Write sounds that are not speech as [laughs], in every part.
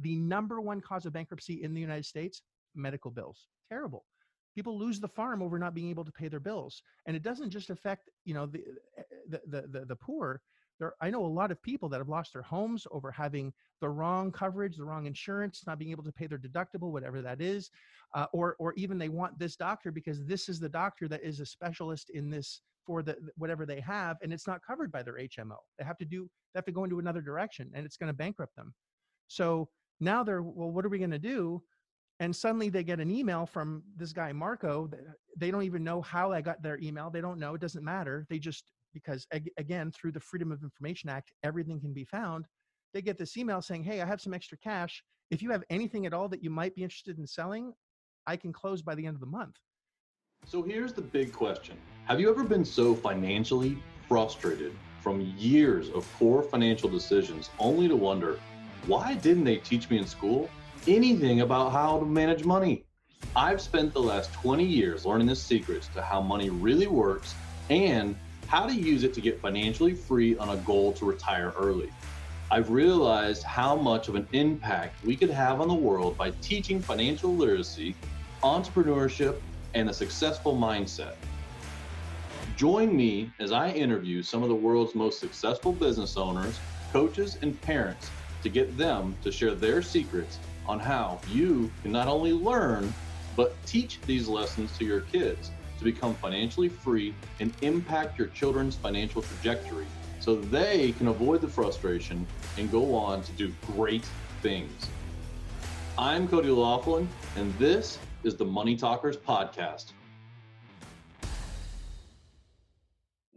the number one cause of bankruptcy in the United States, medical bills. Terrible. People lose the farm over not being able to pay their bills. And it doesn't just affect, you know, the the the, the, the poor. There, I know a lot of people that have lost their homes over having the wrong coverage, the wrong insurance, not being able to pay their deductible, whatever that is, uh, or or even they want this doctor because this is the doctor that is a specialist in this for the whatever they have, and it's not covered by their HMO. They have to do they have to go into another direction, and it's going to bankrupt them. So now they're well, what are we going to do? And suddenly they get an email from this guy Marco. Uh, they don't even know how I got their email. They don't know. It doesn't matter. They just because again through the Freedom of Information Act, everything can be found. They get this email saying, "Hey, I have some extra cash. If you have anything at all that you might be interested in selling, I can close by the end of the month." So here's the big question Have you ever been so financially frustrated from years of poor financial decisions only to wonder, why didn't they teach me in school anything about how to manage money? I've spent the last 20 years learning the secrets to how money really works and how to use it to get financially free on a goal to retire early. I've realized how much of an impact we could have on the world by teaching financial literacy, entrepreneurship, and a successful mindset. Join me as I interview some of the world's most successful business owners, coaches, and parents to get them to share their secrets on how you can not only learn, but teach these lessons to your kids to become financially free and impact your children's financial trajectory so they can avoid the frustration and go on to do great things. I'm Cody Laughlin, and this is the Money Talkers Podcast.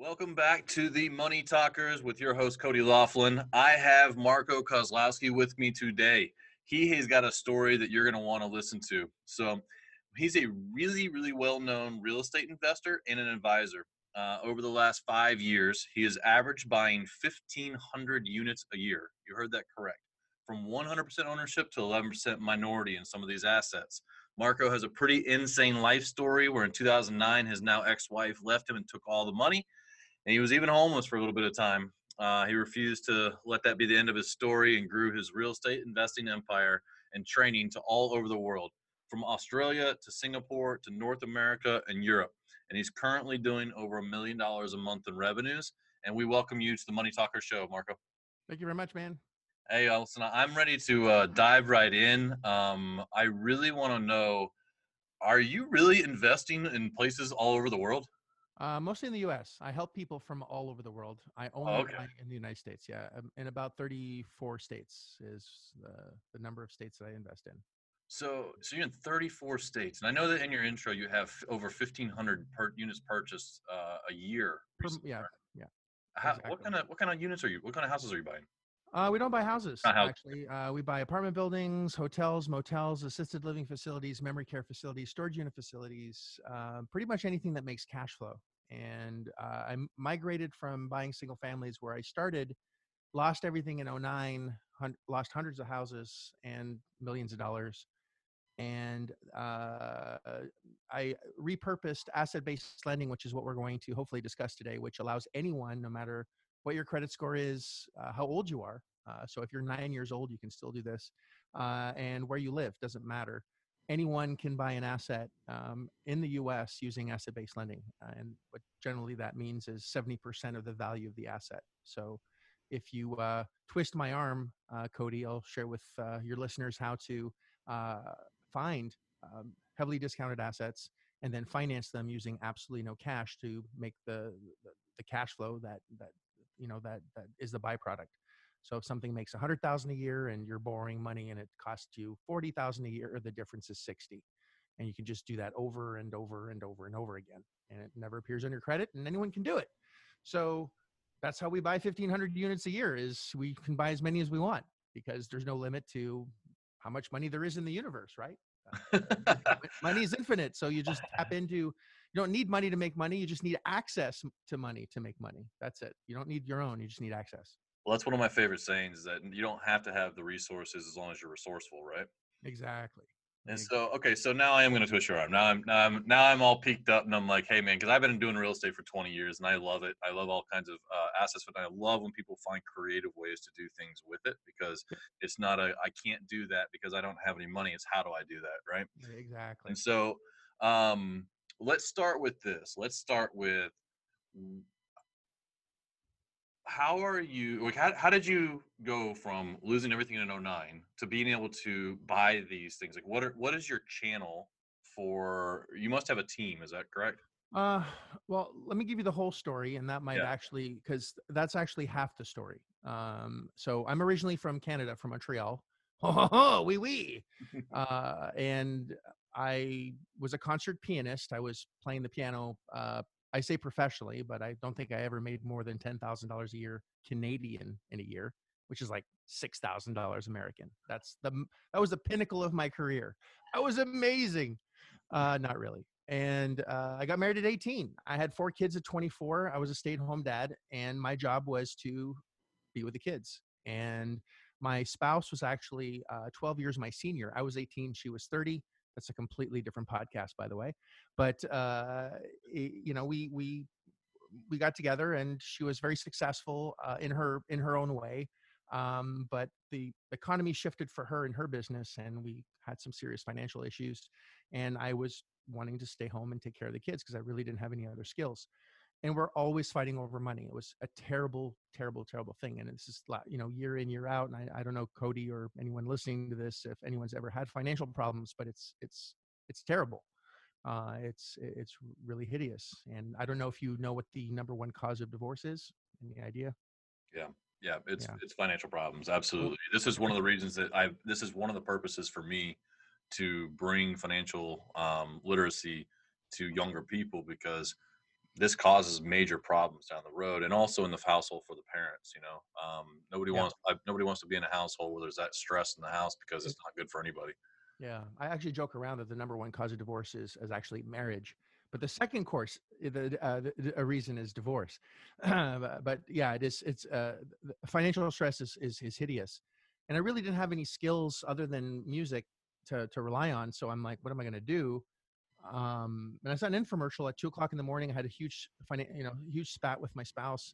Welcome back to the Money Talkers with your host, Cody Laughlin. I have Marco Kozlowski with me today. He has got a story that you're going to want to listen to. So, he's a really, really well known real estate investor and an advisor. Uh, over the last five years, he has averaged buying 1,500 units a year. You heard that correct. From 100% ownership to 11% minority in some of these assets. Marco has a pretty insane life story where in 2009 his now ex-wife left him and took all the money, and he was even homeless for a little bit of time. Uh, he refused to let that be the end of his story and grew his real estate investing empire and training to all over the world, from Australia to Singapore to North America and Europe. And he's currently doing over a million dollars a month in revenues. And we welcome you to the Money Talker Show, Marco. Thank you very much, man. Hey, listen, I'm ready to uh, dive right in. Um, I really want to know are you really investing in places all over the world? Uh, mostly in the U.S. I help people from all over the world. I only oh, okay. in the United States. Yeah, um, in about 34 states is the, the number of states that I invest in. So, so you're in 34 states, and I know that in your intro you have over 1,500 per, units purchased uh, a year. Yeah, yeah. How, exactly. What kind of what kind of units are you? What kind of houses are you buying? Uh, we don't buy houses. Actually, uh, we buy apartment buildings, hotels, motels, assisted living facilities, memory care facilities, storage unit facilities, uh, pretty much anything that makes cash flow. And uh, I migrated from buying single families where I started, lost everything in 09, hun- lost hundreds of houses and millions of dollars. And uh, I repurposed asset based lending, which is what we're going to hopefully discuss today, which allows anyone, no matter what your credit score is, uh, how old you are. Uh, so if you're nine years old, you can still do this, uh, and where you live doesn't matter. Anyone can buy an asset um, in the U.S. using asset-based lending, uh, and what generally that means is 70% of the value of the asset. So if you uh, twist my arm, uh, Cody, I'll share with your listeners how to find um, heavily discounted assets and then finance them using absolutely no cash to make the, the, the cash flow that that you know that that is the byproduct so if something makes 100000 a year and you're borrowing money and it costs you 40000 a year the difference is 60 and you can just do that over and over and over and over again and it never appears on your credit and anyone can do it. So that's how we buy 1500 units a year is we can buy as many as we want because there's no limit to how much money there is in the universe right? Uh, money [laughs] is infinite so you just tap into you don't need money to make money you just need access to money to make money. That's it. You don't need your own you just need access well that's one of my favorite sayings is that you don't have to have the resources as long as you're resourceful right exactly And so, okay, so now I am going to twist your arm. Now I'm now I'm now I'm all peaked up, and I'm like, hey man, because I've been doing real estate for 20 years, and I love it. I love all kinds of uh, assets, but I love when people find creative ways to do things with it because it's not a I can't do that because I don't have any money. It's how do I do that, right? Exactly. And so, um, let's start with this. Let's start with how are you like how, how did you go from losing everything in 09 to being able to buy these things? Like what are what is your channel for you must have a team is that correct? Uh well let me give you the whole story and that might yeah. actually because that's actually half the story. Um so i'm originally from canada from montreal. [laughs] Oh wee wee. [laughs] Uh and i was a concert pianist. I was playing the piano uh I say professionally, but I don't think I ever made more than ten thousand dollars a year Canadian in a year, which is like six thousand dollars American. That's the that was the pinnacle of my career. That was amazing. Uh, not really. And uh, I got married at 18. I had four kids at 24. I was a stay-at-home dad, and my job was to be with the kids. And my spouse was actually uh, 12 years my senior. I was 18. She was 30. That's a completely different podcast, by the way. But uh, you know, we we we got together, and she was very successful uh, in her in her own way. Um, but the economy shifted for her in her business, and we had some serious financial issues. And I was wanting to stay home and take care of the kids because I really didn't have any other skills and we're always fighting over money. It was a terrible, terrible, terrible thing. And it's just you know year in year out. And I, I don't know Cody or anyone listening to this if anyone's ever had financial problems, but it's it's it's terrible. Uh, it's it's really hideous. And I don't know if you know what the number one cause of divorce is. Any idea? Yeah. Yeah, it's yeah. it's financial problems. Absolutely. This is one of the reasons that I this is one of the purposes for me to bring financial um, literacy to younger people because this causes major problems down the road and also in the household for the parents you know um, nobody yeah. wants nobody wants to be in a household where there's that stress in the house because it's not good for anybody. Yeah i actually joke around that the number one cause of divorce is, is actually marriage but the second course eh, the, uh, the a reason is divorce. [clears throat] But yeah it is it's uh, financial stress is, is is hideous and i really didn't have any skills other than music to to rely on so i'm like what am i going to do um, and I saw an infomercial at two o'clock in the morning. I had a huge, you know, huge spat with my spouse.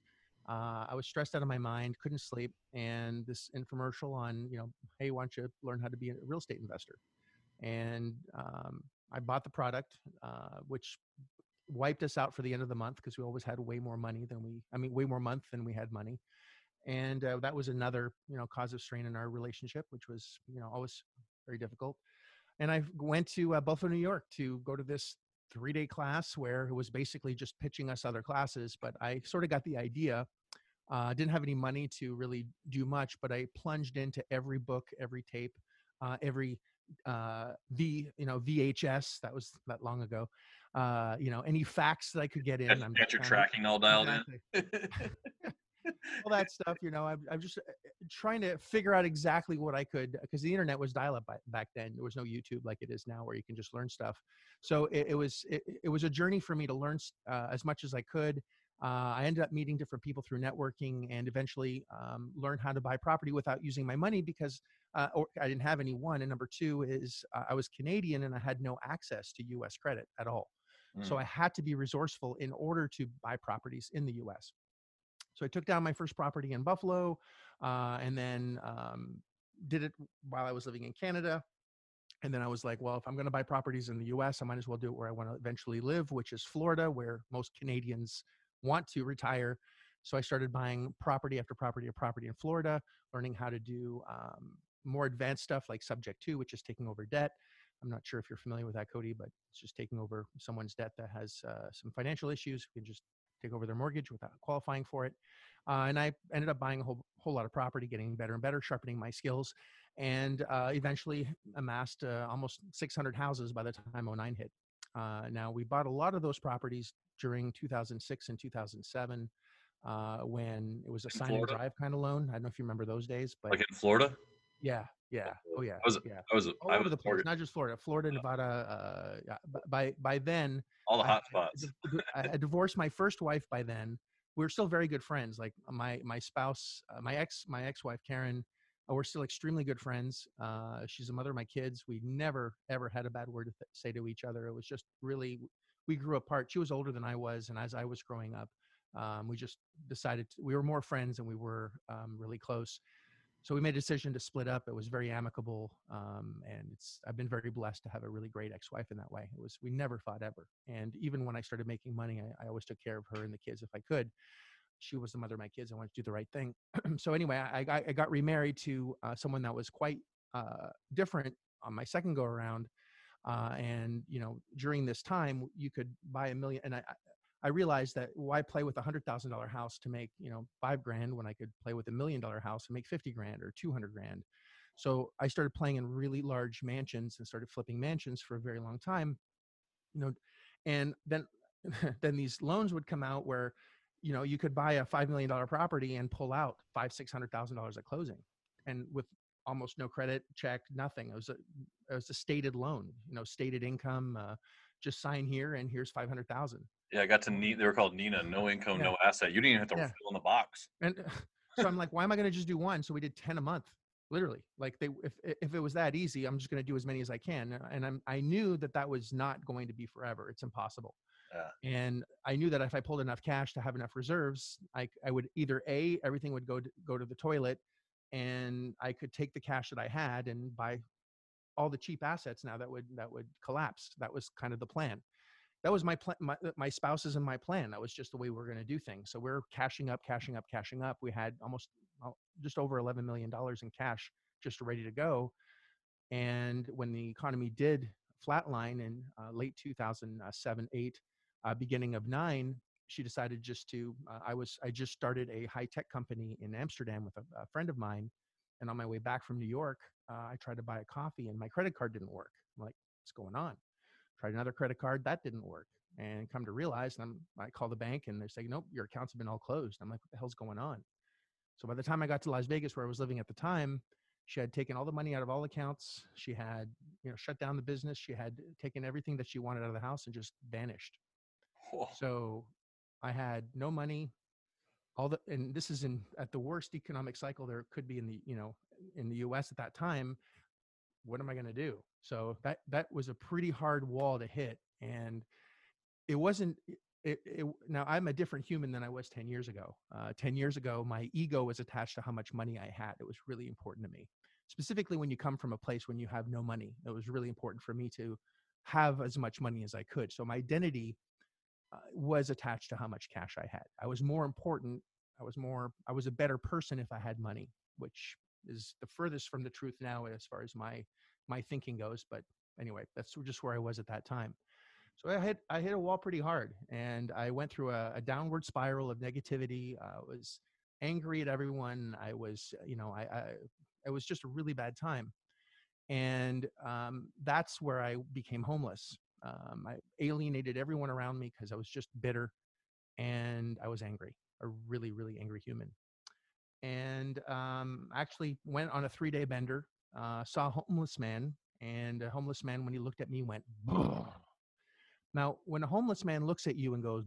Uh, I was stressed out of my mind, couldn't sleep, and this infomercial on, you know, hey, why don't you learn how to be a real estate investor? And um, I bought the product, uh, which wiped us out for the end of the month because we always had way more money than we, I mean, way more month than we had money. And uh, that was another, you know, cause of strain in our relationship, which was, you know, always very difficult and I went to uh, Buffalo, New York to go to this three day class where it was basically just pitching us other classes. But I sort of got the idea. Uh, didn't have any money to really do much, but I plunged into every book, every tape, uh, every uh, V, you know, VHS. That was that long ago. Uh, you know, any facts that I could get in. I'm got your tracking all dialed in. [laughs] [laughs] all that stuff. You know, I'm, I'm just uh, trying to figure out exactly what I could because the internet was dial-up back then. There was no YouTube like it is now, where you can just learn stuff. So it, it was it, it, was a journey for me to learn uh, as much as I could. Uh, I ended up meeting different people through networking and eventually um, learn how to buy property without using my money because uh, or I didn't have any one. And number two is uh, I was Canadian and I had no access to U.S. credit at all. Mm. So I had to be resourceful in order to buy properties in the U.S. So I took down my first property in Buffalo, uh, and then um, did it while I was living in Canada. And then I was like, well, if I'm going to buy properties in the US, I might as well do it where I want to eventually live, which is Florida, where most Canadians want to retire. So I started buying property after property after property in Florida, learning how to do um, more advanced stuff like Subject To, which is taking over debt. I'm not sure if you're familiar with that, Cody, but it's just taking over someone's debt that has uh, some financial issues. We can just take over their mortgage without qualifying for it. Uh, and I ended up buying a whole, whole lot of property, getting better and better, sharpening my skills, and uh, eventually amassed uh, almost 600 houses by the time 09 hit. Uh, now, we bought a lot of those properties during 2006 and 2007 uh, when it was a sign and drive kind of loan. I don't know if you remember those days, but like in Florida. Yeah, yeah, oh yeah, I was, yeah. I was all over the place, not just Florida, Florida, Nevada. Uh, by by then, all the hot spots. I, I divorced my first wife by then. We're still very good friends. Like my my spouse, uh, my ex my ex wife Karen, Uh, we're still extremely good friends. Uh, she's the mother of my kids. We never ever had a bad word to th- say to each other. It was just really we grew apart. She was older than I was, and as I was growing up, um, we just decided to, we were more friends and we were um, really close. So we made a decision to split up. It was very amicable, um, and it's I've been very blessed to have a really great ex-wife in that way. It was we never fought ever, and even when I started making money, I, I always took care of her and the kids if I could she was the mother of my kids. I wanted to do the right thing. [clears throat] so anyway, I got, I got remarried to uh, someone that was quite uh, different on my second go around. Uh, and you know, during this time, you could buy a million. And I, I realized that why play with a hundred thousand dollar house to make you know five grand when I could play with a million dollar house and make fifty grand or two hundred grand. So I started playing in really large mansions and started flipping mansions for a very long time. You know, and then [laughs] then these loans would come out where you know you could buy a five million dollar property and pull out five six hundred thousand dollars at closing and with almost no credit check nothing it was a it was a stated loan you know stated income uh, just sign here and here's 500000 yeah i got to need they were called nina no income yeah. no asset you didn't even have to yeah. fill in the box and uh, so i'm like why am i going to just do one so we did 10 a month literally like they if if it was that easy i'm just going to do as many as i can uh, and i'm i knew that that was not going to be forever it's impossible yeah. And I knew that if I pulled enough cash to have enough reserves, I, I would either a everything would go to, go to the toilet, and I could take the cash that I had and buy all the cheap assets now that would that would collapse. That was kind of the plan. That was my plan. My, uh, my spouse's and my plan. That was just the way we are going to do things. So we're cashing up, cashing up, cashing up. We had almost just over eleven million dollars in cash just ready to go. And when the economy did flatline in uh, late 2007, eight, uh, beginning of nine, she decided just to. Uh, I was I just started a high tech company in Amsterdam with a, a, friend of mine, and on my way back from New York, uh, I tried to buy a coffee and my credit card didn't work. I'm like, what's going on? Tried another credit card, that didn't work. And come to realize, and I'm, I call the bank and they're saying, nope, your accounts have been all closed. I'm like, what the hell's going on? So by the time I got to Las Vegas, where I was living at the time, she had taken all the money out of all accounts. She had, you know, shut down the business. She had taken everything that she wanted out of the house and just vanished. So I had no money. All the and this is in at the worst economic cycle there could be in the you know in the U.S. at that time. What am I going to do? So that that was a pretty hard wall to hit, and it wasn't. It, it, now I'm a different human than I was 10 years ago. Uh, 10 years ago, my ego was attached to how much money I had. It was really important to me. Specifically, when you come from a place when you have no money, it was really important for me to have as much money as I could. So my identity uh, was attached to how much cash I had. I was more important. I was more, I was a better person if I had money, which is the furthest from the truth now as far as my, my thinking goes. But anyway, that's just where I was at that time. So I hit, I hit a wall pretty hard and I went through a, a downward spiral of negativity. I was angry at everyone. I was, you know, I, I it was just a really bad time. And um, that's where I became homeless. Um, I alienated everyone around me because I was just bitter and I was angry, a really, really angry human. And um, actually went on a three day bender, uh, saw a homeless man, and a homeless man, when he looked at me, went. Now, when a homeless man looks at you and goes,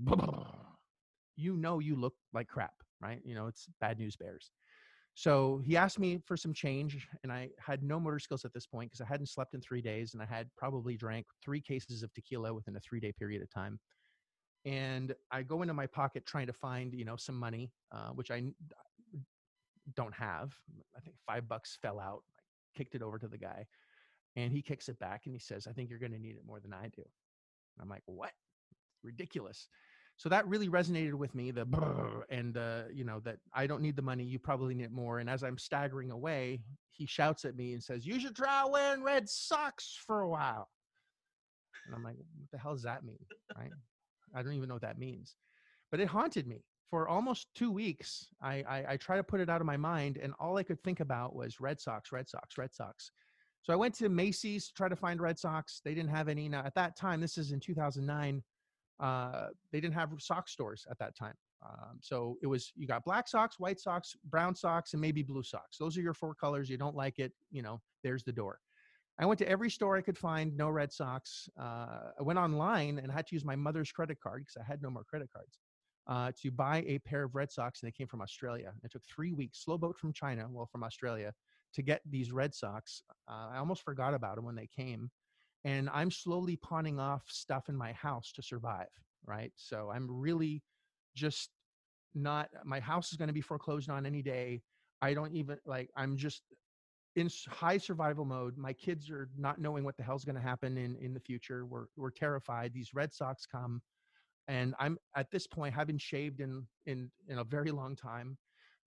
you know you look like crap, right? You know, it's bad news bears. So he asked me for some change, and I had no motor skills at this point because I hadn't slept in three days, and I had probably drank three cases of tequila within a three day period of time. And I go into my pocket trying to find, you know, some money, uh, which I don't have. I think five bucks fell out. I kicked it over to the guy, and he kicks it back and he says, "I think you're going to need it more than I do." And I'm like, "What? Ridiculous." so that really resonated with me the and uh, you know that i don't need the money you probably need it more and as i'm staggering away he shouts at me and says you should try wearing red socks for a while and i'm like what the hell does that mean right i don't even know what that means but it haunted me for almost two weeks I, I i try to put it out of my mind and all i could think about was red socks red socks red socks so i went to macy's to try to find red socks they didn't have any now at that time this is in 2009 uh, they didn't have sock stores at that time. Um, so it was you got black socks, white socks, brown socks, and maybe blue socks. Those are your four colors. You don't like it, you know, there's the door. I went to every store I could find, no red socks. Uh, I went online and had to use my mother's credit card because I had no more credit cards uh, to buy a pair of red socks, and they came from Australia. It took three weeks, slow boat from China, well, from Australia, to get these red socks. Uh, I almost forgot about them when they came, and I'm slowly pawning off stuff in my house to survive. Right, so I'm really just not. My house is going to be foreclosed on any day. I don't even like. I'm just in high survival mode. My kids are not knowing what the hell's going to happen in in the future. We're we're terrified. These red socks come, and I'm at this point haven't shaved in in in a very long time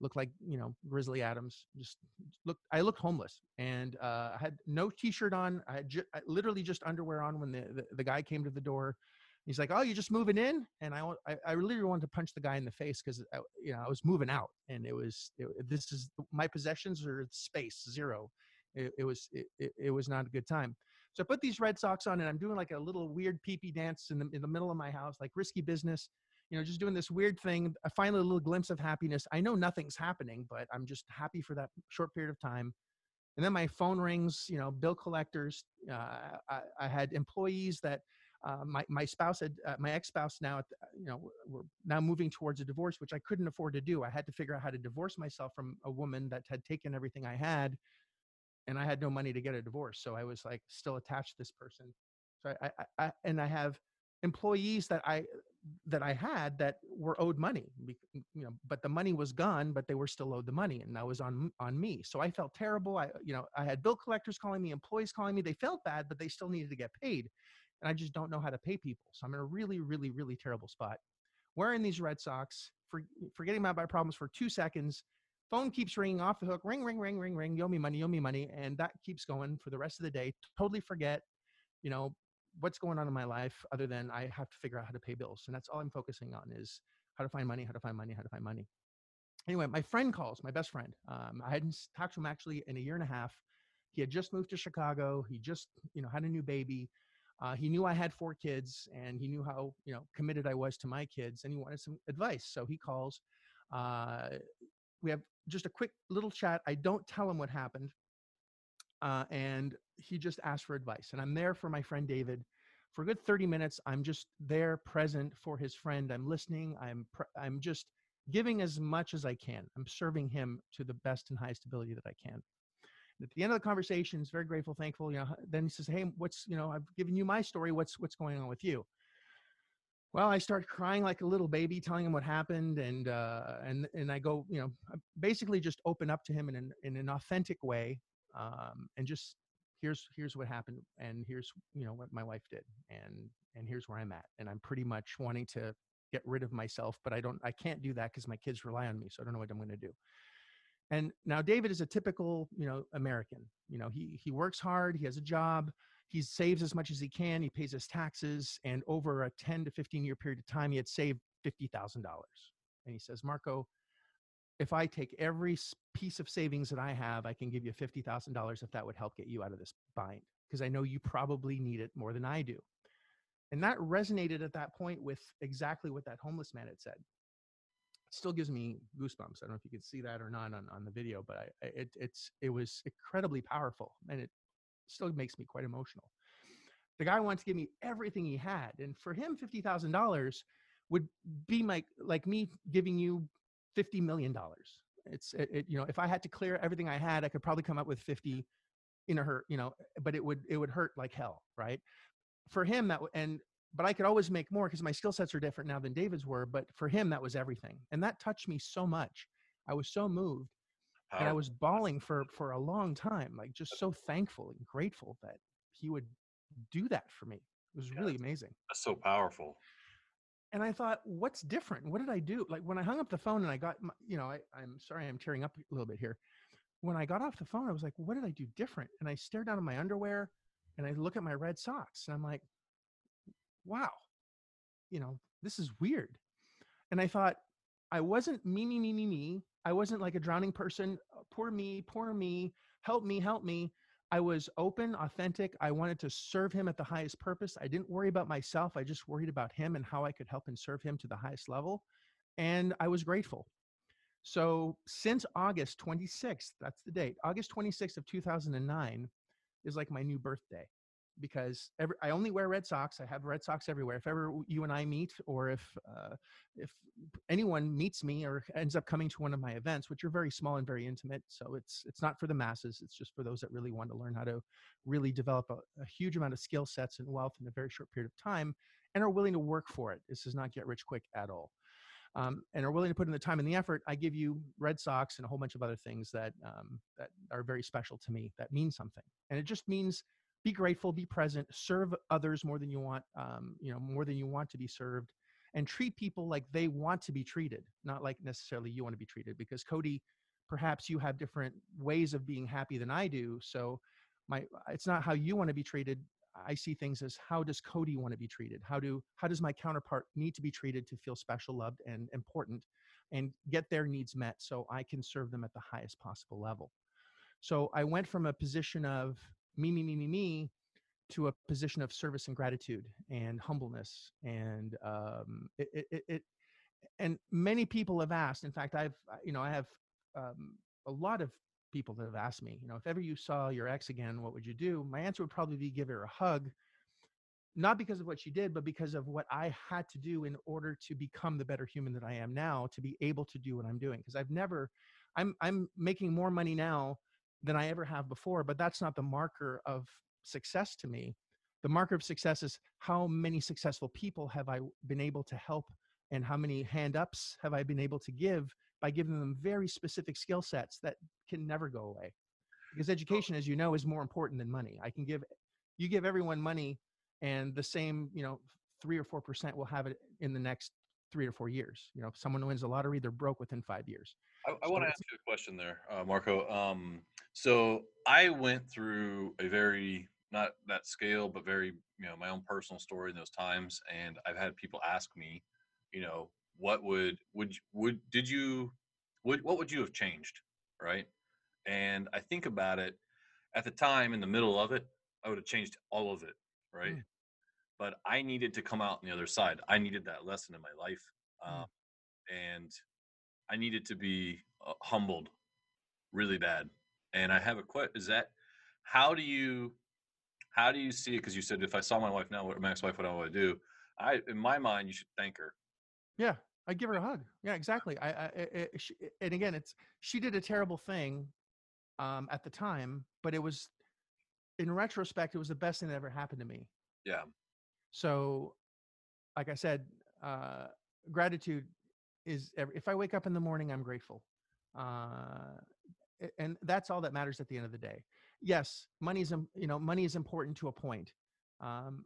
looked like you know Grizzly Adams. Just looked, I looked homeless, and uh, I had no T-shirt on. I had ju- I literally just underwear on when the, the, the guy came to the door. He's like, "Oh, you're just moving in?" And I I, I literally wanted to punch the guy in the face because you know I was moving out, and it was it, this is my possessions are space zero. It, it was it, it was not a good time. So I put these red socks on, and I'm doing like a little weird pee pee dance in the in the middle of my house, like risky business you know, just doing this weird thing. I finally a little glimpse of happiness. I know nothing's happening, but I'm just happy for that short period of time. And then my phone rings, you know, bill collectors. Uh, I, I, had employees that uh, my, my spouse had, uh, my ex-spouse now, the, you know, we're now moving towards a divorce, which I couldn't afford to do. I had to figure out how to divorce myself from a woman that had taken everything I had and I had no money to get a divorce. So I was like still attached to this person. So I, I, I and I have employees that I that I had that were owed money, you know, but the money was gone, but they were still owed the money, and that was on on me. So I felt terrible. I, you know, I had bill collectors calling me, employees calling me. They felt bad, but they still needed to get paid, and I just don't know how to pay people. So I'm in a really, really, really terrible spot. Wearing these red socks, for, forgetting about my problems for two seconds. Phone keeps ringing off the hook. Ring, ring, ring, ring, ring. You owe me money. You owe me money, and that keeps going for the rest of the day. Totally forget you know what's going on in my life other than I have to figure out how to pay bills. And that's all I'm focusing on is how to find money, how to find money, how to find money. Anyway, my friend calls, my best friend. Um, I hadn't talked to him actually in a year and a half. He had just moved to Chicago. He just, you know, had a new baby. Uh, he knew I had four kids and he knew how, you know, committed I was to my kids and he wanted some advice. So he calls. Uh, we have just a quick little chat. I don't tell him what happened. Uh, and he just asked for advice. And I'm there for my friend David. For a good 30 minutes, I'm just there present for his friend. I'm listening. I'm, I'm just giving as much as I can. I'm serving him to the best and highest ability that I can. At the end of the conversation, he's very grateful, thankful. You know, then he says, "Hey, what's you know? I've given you my story. What's what's going on with you?" Well, I start crying like a little baby, telling him what happened, and uh, and and I go, you know, basically just open up to him in an in an authentic way, um, and just here's here's what happened and here's you know what my wife did and and here's where i'm at. And i'm pretty much wanting to get rid of myself but i don't i can't do that because my kids rely on me so i don't know what i'm going to do. And now david is a typical you know american. You know he he works hard he has a job he saves as much as he can he pays his taxes and over a 10 to 15 year period of time he had saved $50000 and he says marco if I take every piece of savings that I have, I can give you $50,000 if that would help get you out of this bind, because I know you probably need it more than I do. And that resonated at that point with exactly what that homeless man had said. Still gives me goosebumps. I don't know if you can see that or not on, on the video, but I, it, it's, it was incredibly powerful and it still makes me quite emotional. The guy wanted to give me everything he had. And for him, $50,000 would be my, like me giving you 50 million dollars it's it, it, you know if i had to clear everything i had i could probably come up with 50 in a hurt you know but it would it would hurt like hell right for him that and but i could always make more because my skill sets are different now than david's were but for him that was everything and that touched me so much i was so moved and i was bawling for for a long time like just so thankful and grateful that he would do that for me it was really amazing that's so powerful and I thought, what's different? What did I do? Like when I hung up the phone and I got, my, you know, I, I'm sorry, I'm tearing up a little bit here. When I got off the phone, I was like, what did I do different? And I stared down at my underwear and I look at my red socks and I'm like, wow, you know, this is weird. And I thought, I wasn't me, me, me, me, me. I wasn't like a drowning person. Uh, poor me, poor me, help me, help me. I was open, authentic. I wanted to serve him at the highest purpose. I didn't worry about myself. I just worried about him and how I could help and serve him to the highest level. And I was grateful. So since August 26th, that's the date, August 26th of 2009 is like my new birthday. Because every, I only wear red socks. I have red socks everywhere. If ever you and I meet, or if uh, if anyone meets me or ends up coming to one of my events, which are very small and very intimate, so it's it's not for the masses. It's just for those that really want to learn how to really develop a, a huge amount of skill sets and wealth in a very short period of time, and are willing to work for it. This is not get rich quick at all. Um, and are willing to put in the time and the effort, I give you red socks and a whole bunch of other things that um, that are very special to me. That mean something, and it just means be grateful, be present, serve others more than you want, um, you know, more than you want to be served, and treat people like they want to be treated, not like necessarily you want to be treated. Because Cody, perhaps you have different ways of being happy than I do. So my, it's not how you want to be treated. I see things as how does Cody want to be treated? How do how does my counterpart need to be treated to feel special, loved, and important, and get their needs met so I can serve them at the highest possible level. So I went from a position of me, me, me, me, me, to a position of service and gratitude and humbleness. And um, it, it, it, and many people have asked. In fact, I've, you know, I have um, a lot of people that have asked me, you know, if ever you saw your ex again, what would you do? My answer would probably be give her a hug, not because of what she did, but because of what I had to do in order to become the better human that I am now, to be able to do what I'm doing. Because I've never, I'm, I'm making more money now than I ever have before. But that's not the marker of success to me. The marker of success is how many successful people have I been able to help and how many hand ups have I been able to give by giving them very specific skill sets that can never go away. Because education, as you know, is more important than money. I can give, you give everyone money and the same, you know, three or 4% will have it in the next three or four years. You know, if someone wins the lottery, they're broke within five years. I, I so want to ask you a question there, uh, Marco. Um, so I went through a very not that scale, but very you know my own personal story in those times, and I've had people ask me, you know, what would would would did you would what would you have changed, right? And I think about it at the time in the middle of it, I would have changed all of it, right? Mm. But I needed to come out on the other side. I needed that lesson in my life, mm. um, and I needed to be uh, humbled really bad. And I have a question: Is that how do you how do you see it? Because you said if I saw my wife now, what my ex-wife, what I would do? I, in my mind, you should thank her. Yeah, I give her a hug. Yeah, exactly. I, I it, she, and again, it's she did a terrible thing um, at the time, but it was in retrospect, it was the best thing that ever happened to me. Yeah. So, like I said, uh, gratitude is if I wake up in the morning, I'm grateful. Uh, and that's all that matters at the end of the day. Yes, money is, you know, money is important to a point. Um,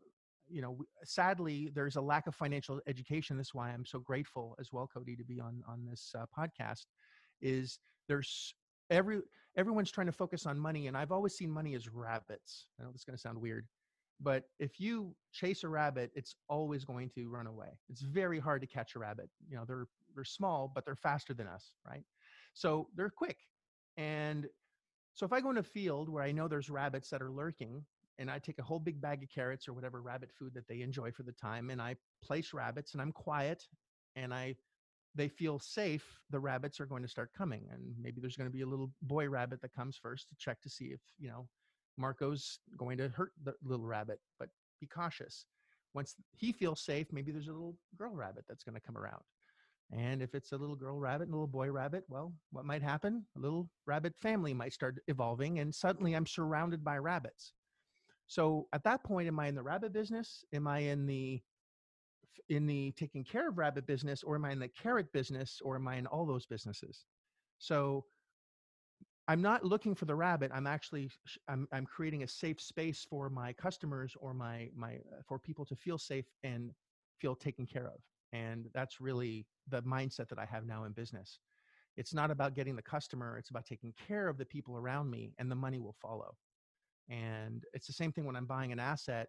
you know, sadly, there's a lack of financial education. That's why I'm so grateful as well, Cody, to be on on this uh, podcast. Is there's every everyone's trying to focus on money, and I've always seen money as rabbits. I know this is going to sound weird, but if you chase a rabbit, it's always going to run away. It's very hard to catch a rabbit. You know, they're they're small, but they're faster than us, right? So they're quick. And so if I go in a field where I know there's rabbits that are lurking, and I take a whole big bag of carrots or whatever rabbit food that they enjoy for the time, and I place rabbits, and I'm quiet, and I they feel safe, the rabbits are going to start coming. And maybe there's going to be a little boy rabbit that comes first to check to see if, you know, Marco's going to hurt the little rabbit, but be cautious. Once he feels safe, maybe there's a little girl rabbit that's going to come around. And if it's a little girl rabbit and a little boy rabbit, well, what might happen? A little rabbit family might start evolving, and suddenly I'm surrounded by rabbits. So at that point, am I in the rabbit business? Am I in the in the taking care of rabbit business, or am I in the carrot business, or am I in all those businesses? So I'm not looking for the rabbit. I'm actually I'm I'm creating a safe space for my customers or my my uh, for people to feel safe and feel taken care of. And that's really the mindset that I have now in business. It's not about getting the customer, it's about taking care of the people around me and the money will follow. And it's the same thing when I'm buying an asset.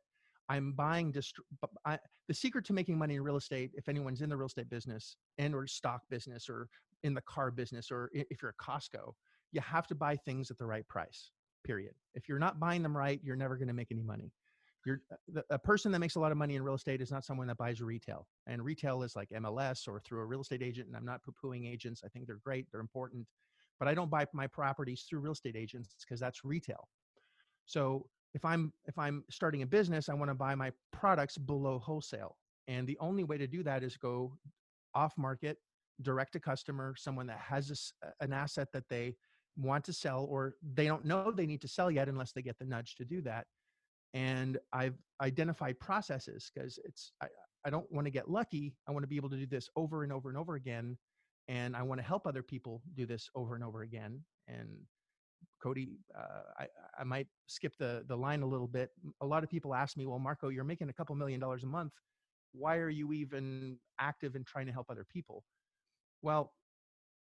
I'm buying dist- I, the secret to making money in real estate, if anyone's in the real estate business and or stock business or in the car business or if you're a Costco, you have to buy things at the right price period if you're not buying them right you're never going to make any money you're uh, a person that makes a lot of money in real estate is not someone that buys retail and retail is like mls or through a real estate agent and i'm not poo-pooing agents i think they're great they're important but i don't buy my properties through real estate agents because that's retail. So if i'm if i'm starting a business i want to buy my products below wholesale and the only way to do that is go off market direct to customer someone that has a, an asset that they want to sell or they don't know they need to sell yet unless they get the nudge to do that and i've identified processes because it's I, I don't want to get lucky i want to be able to do this over and over and over again and i want to help other people do this over and over again and Cody, uh, I, I might skip the, the line a little bit. A lot of people ask me, well, Marco, you're making a couple million dollars a month. Why are you even active in trying to help other people? Well,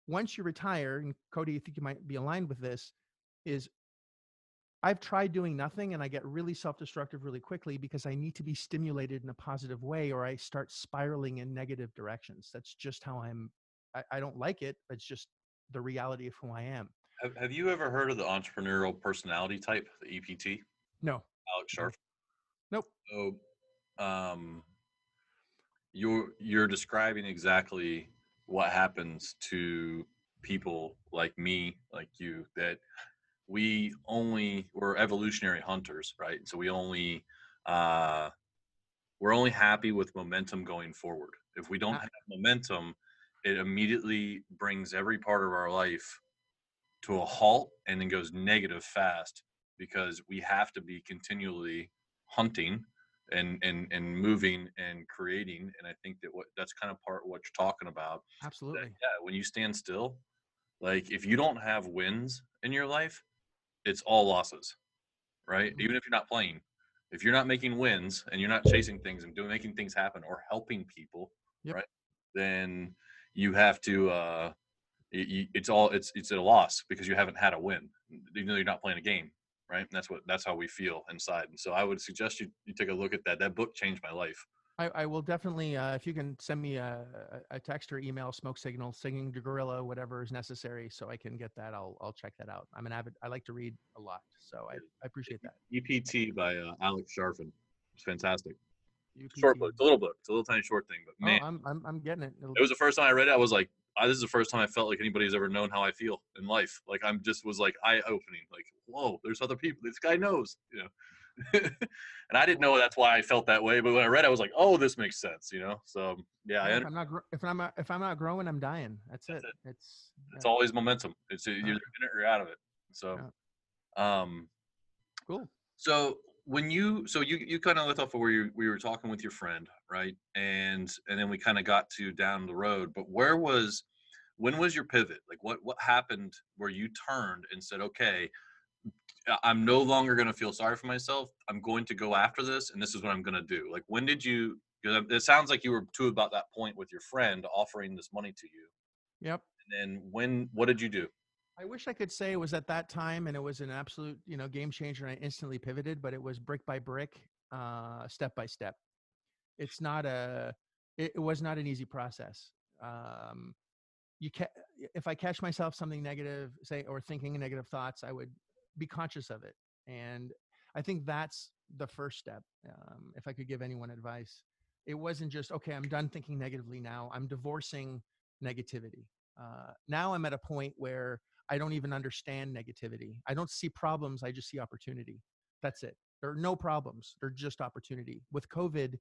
once you retire, and Cody, I think you might be aligned with this, is I've tried doing nothing and I get really self destructive really quickly because I need to be stimulated in a positive way or I start spiraling in negative directions. That's just how I'm, I, I don't like it. It's just the reality of who I am. Have, have you ever heard of the entrepreneurial personality type, the EPT? No. Alex Sharf. Nope. So, um, you're you're describing exactly what happens to people like me, like you, that we only we're evolutionary hunters, right? So we only uh, we're only happy with momentum going forward. If we don't have momentum, it immediately brings every part of our life to a halt and then goes negative fast because we have to be continually hunting and and and moving and creating and i think that what that's kind of part of what you're talking about absolutely that, yeah when you stand still like if you don't have wins in your life it's all losses right? Mm-hmm. even if you're not playing if you're not making wins and you're not chasing things and doing making things happen or helping people yep. right then you have to uh it, it's all it's it's a loss because you haven't had a win even though you're not playing a game right? And that's what that's how we feel inside. And so i would suggest you you take a look at that. That book changed my life I, I will definitely, uh, if you can send me a, a text or email, smoke signal, singing to gorilla, whatever is necessary, so I can get that. I'll I'll check that out. I'm an avid. I like to read a lot, so I, I appreciate that. EPT by uh, Alex Charfen. It's fantastic. UPT. Short book. It's a little book. It's a little tiny short thing, but oh, man, oh, I'm, I'm I'm getting it. It'll... It was the first time I read it. I was like, I, this is the first time I felt like anybody's ever known how I feel in life. Like I'm just was like eye opening. Like whoa, there's other people. This guy knows, you know. [laughs] and I didn't know that's why I felt that way. But when I read, it, I was like, oh, this makes sense, you know. So yeah, if I'm not if I'm not, if I'm not growing, I'm dying. That's, that's it. it. It's it's yeah. always momentum. It's either in it or you're out of it. So, yeah. um, cool. So when you so you you kind of left off of where you we were talking with your friend right and and then we kind of got to down the road but where was when was your pivot like what what happened where you turned and said okay i'm no longer going to feel sorry for myself. I'm going to go after this and this is what i'm going to do. Like when did you it sounds like you were to about that point with your friend offering this money to you. Yep. And then when what did you do? I wish I could say it was at that time and it was an absolute, you know, game changer and I instantly pivoted, but it was brick by brick, uh, step by step. It's not a, it, it was not an easy process. Um, you can if I catch myself something negative, say, or thinking negative thoughts, I would be conscious of it. And I think that's the first step. Um, if I could give anyone advice, it wasn't just, okay, I'm done thinking negatively now. I'm divorcing negativity. Uh, now I'm at a point where I don't even understand negativity. I don't see problems. I just see opportunity. That's it. There are no problems. They're just opportunity. With COVID,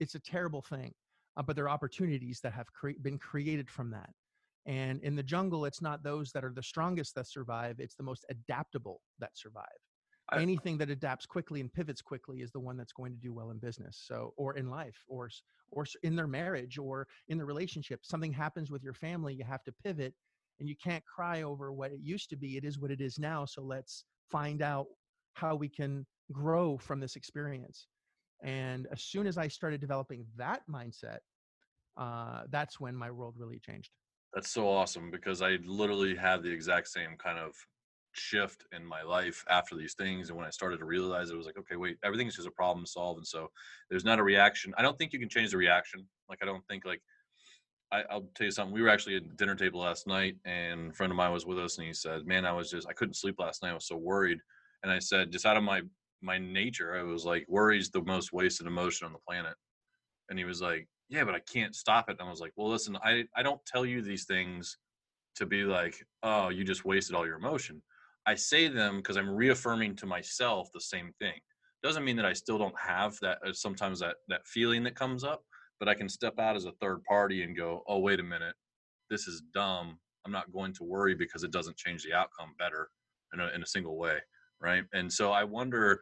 it's a terrible thing, uh, but there are opportunities that have cre- been created from that. And in the jungle, it's not those that are the strongest that survive, it's the most adaptable that survive. I, Anything that adapts quickly and pivots quickly is the one that's going to do well in business. So, or in life, or or in their marriage, or in the relationship. Something happens with your family, you have to pivot and you can't cry over what it used to be. It is what it is now. So let's find out how we can grow from this experience. And as soon as I started developing that mindset, uh, that's when my world really changed. That's so awesome because I literally had the exact same kind of shift in my life after these things. And when I started to realize it was like, okay, wait, everything's just a problem solved. And so there's not a reaction. I don't think you can change the reaction. Like, I don't think like I, will tell you something. We were actually at dinner table last night, and a friend of mine was with us, and he said, "Man, I was just I couldn't sleep last night. I was so worried." And I said, just out of my my nature, I was like, "Worry's the most wasted emotion on the planet." And he was like, "Yeah, but I can't stop it." And I was like, "Well, listen, I I don't tell you these things to be like, oh, you just wasted all your emotion. I say them because I'm reaffirming to myself the same thing. Doesn't mean that I still don't have that uh, sometimes that that feeling that comes up, but I can step out as a third party and go, "Oh, wait a minute. This is dumb. I'm not going to worry because it doesn't change the outcome better in a, in a single way." Right. And so I wonder,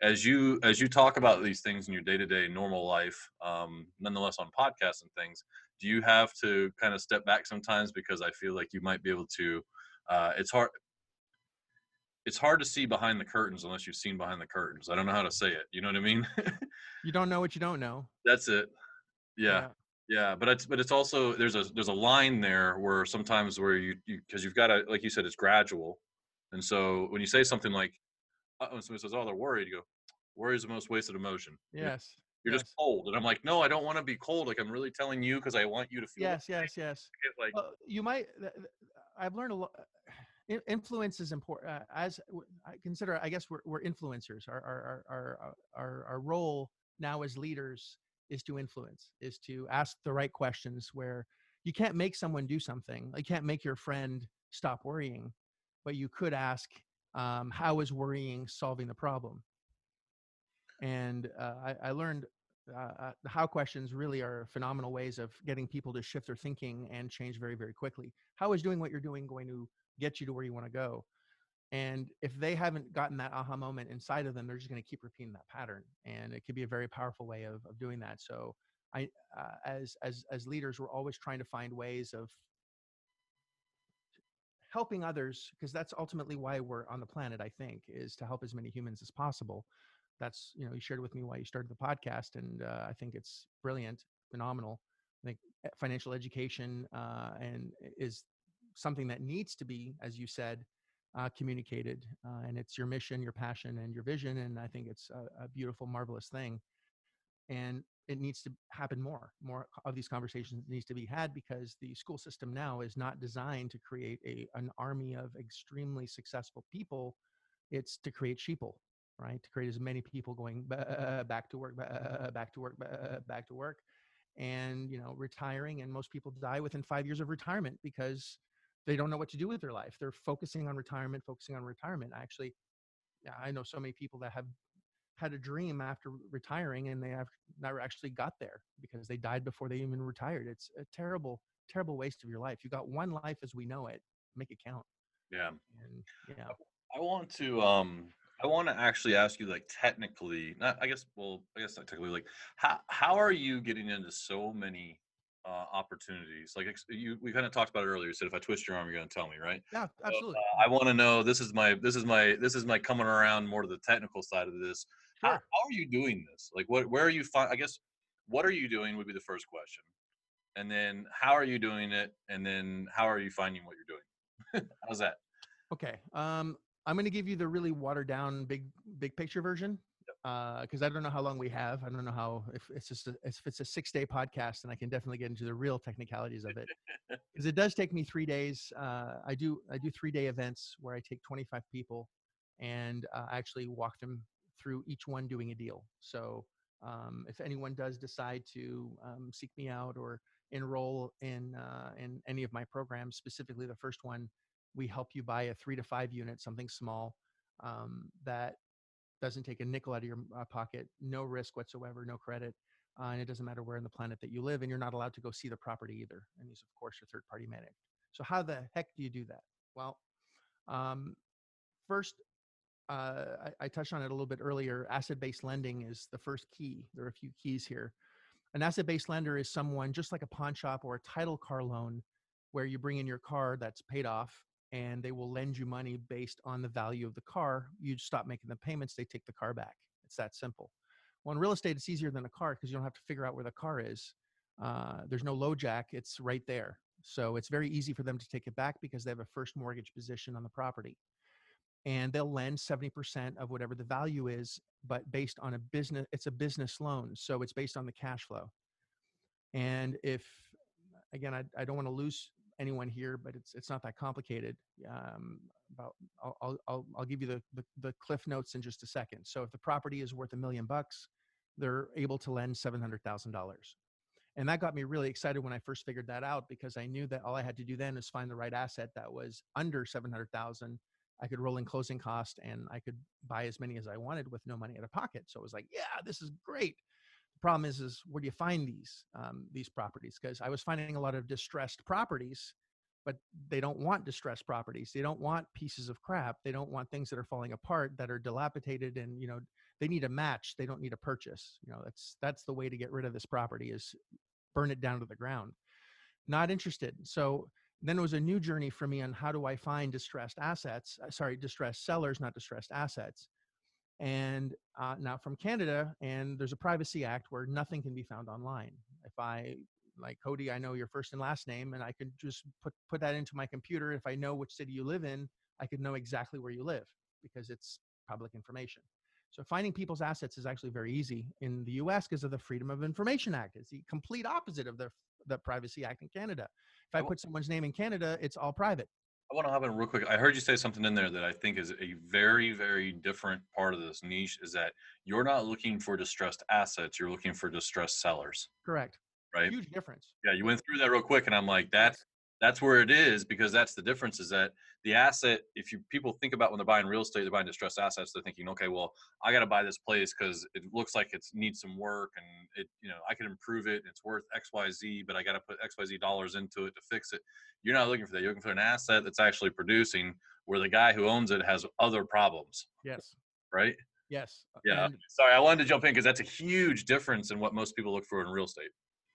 as you as you talk about these things in your day to day normal life, um, nonetheless on podcasts and things, do you have to kind of step back sometimes because I feel like you might be able to? Uh, it's hard it's hard to see behind the curtains unless you've seen behind the curtains. I don't know how to say it. You know what I mean? [laughs] you don't know what you don't know. That's it. Yeah. yeah. yeah. but it's but it's also there's a there's a line there where sometimes where you because you, have got to like you said it's gradual, and so when you say something like uh, when somebody says oh they're worried you go worry is the most wasted emotion. Yes. You're, yes. just cold, and I'm like no I don't want to be cold. Like I'm really telling you because I want you to feel. Yes, yes, yes. [laughs] Like well, you might. I've learned a lot influence is important uh, as i consider i guess we're, we're influencers our, our, our, uh, our, our role now as leaders is to influence is to ask the right questions where you can't make someone do something you can't make your friend stop worrying but you could ask um, how is worrying solving the problem and uh, I, I, learned uh, uh, the how questions really are phenomenal ways of getting people to shift their thinking and change very very quickly how is doing what you're doing going to get you to where you want to go. And if they haven't gotten that aha moment inside of them, they're just going to keep repeating that pattern. And it could be a very powerful way of, of doing that. So I, uh, as, as, as leaders, we're always trying to find ways of helping others because that's ultimately why we're on the planet, I think, is to help as many humans as possible. That's, you know, you shared with me why you started the podcast. And uh, I think it's brilliant, phenomenal. I think eh, financial education uh, and is something that needs to be, as you said, uh, communicated. Uh, and it's your mission, your passion, and your vision. And I think it's a, a, beautiful, marvelous thing. And it needs to happen more. More of these conversations needs to be had because the school system now is not designed to create a an army of extremely successful people. It's to create sheeple, right? To create as many people going back to work, back to work, back to work, and you know retiring. And most people die within five years of retirement because they don't know what to do with their life. They're focusing on retirement, focusing on retirement. Actually, I know so many people that have had a dream after retiring and they have never actually got there because they died before they even retired. It's a terrible, terrible waste of your life. You got one life as we know it. Make it count. Yeah. And, yeah. I want to um I want to actually ask you like technically, not I guess well, I guess not technically like how how are you getting into so many uh, opportunities. Like you, we kind of talked about it earlier. You said if I twist your arm, you're going to tell me, right? Yeah, absolutely. So, uh, I want to know. This is my, this is my, this is my coming around more to the technical side of this. Sure. How, how are you doing this? Like, what, where are you? Fi- I guess, what are you doing would be the first question, and then how are you doing it, and then how are you finding what you're doing? [laughs] How's that? Okay. Um, I'm going to give you the really watered down, big, big picture version because uh, I don't know how long we have. I don't know how if it's just a, if it's a six day podcast, and I can definitely get into the real technicalities of it [laughs] because it does take me three days. Uh, I do I do three day events where I take 25 people and uh, actually walk them through each one doing a deal. So um, if anyone does decide to um, seek me out or enroll in uh, in any of my programs, specifically the first one, we help you buy a three to five unit, something small um, that doesn't take a nickel out of your uh, pocket, no risk whatsoever, no credit. Uh, and it doesn't matter where in the planet that you live, and you're not allowed to go see the property either. And these, of course, are third party managed. So, how the heck do you do that? Well, um, first, uh, I, I, touched on it a little bit earlier. Asset based lending is the first key. There are a few keys here. An asset based lender is someone just like a pawn shop or a title car loan where you bring in your car that's paid off and they will lend you money based on the value of the car. You stop making the payments, they take the car back. It's that simple. Well, in real estate, it's easier than a car because you don't have to figure out where the car is. Uh, there's no LoJack, it's right there. So it's very easy for them to take it back because they have a first mortgage position on the property. And they'll lend 70% of whatever the value is, but based on a business, it's a business loan. So it's based on the cash flow. And if, again, I, I don't want to lose anyone here, but it's it's not that complicated. Um, about I'll, I'll I'll give you the, the the cliff notes in just a second. So if the property is worth a million bucks, they're able to lend seven hundred thousand dollars, and that got me really excited when I first figured that out because I knew that all I had to do then is find the right asset that was under seven hundred thousand I could roll in closing cost and I could buy as many as I wanted with no money out of pocket. So it was like, yeah, this is great. The problem is, is where do you find these um, these properties? Because I was finding a lot of distressed properties, but they don't want distressed properties. They don't want pieces of crap. They don't want things that are falling apart, that are dilapidated, and you know they need a match. They don't need a purchase. You know that's that's the way to get rid of this property is burn it down to the ground. Not interested. So then it was a new journey for me on how do I find distressed assets, uh, sorry, distressed sellers, not distressed assets. And uh, now from Canada, and there's a Privacy Act where nothing can be found online. If I, like Cody, I know your first and last name, and I could just put, put that into my computer. If I know which city you live in, I could know exactly where you live because it's public information. So finding people's assets is actually very easy in the US because of the Freedom of Information Act. It's the complete opposite of the, the Privacy Act in Canada. If I put someone's name in Canada, it's all private. I want to hop in real quick. I heard you say something in there that I think is a very, very different part of this niche is that you're not looking for distressed assets, you're looking for distressed sellers. Correct. Right. Huge difference. Yeah, you went through that real quick and I'm like, that's that's where it is because that's the difference is that the asset if you people think about when they're buying real estate they're buying distressed assets they're thinking okay well i got to buy this place because it looks like it needs some work and it you know i can improve it it's worth xyz but i got to put xyz dollars into it to fix it. You're not looking for that you're looking for an asset that's actually producing where the guy who owns it has other problems yes. right? Yes yeah and, sorry i wanted to jump in because that's a huge difference in what most people look for in real estate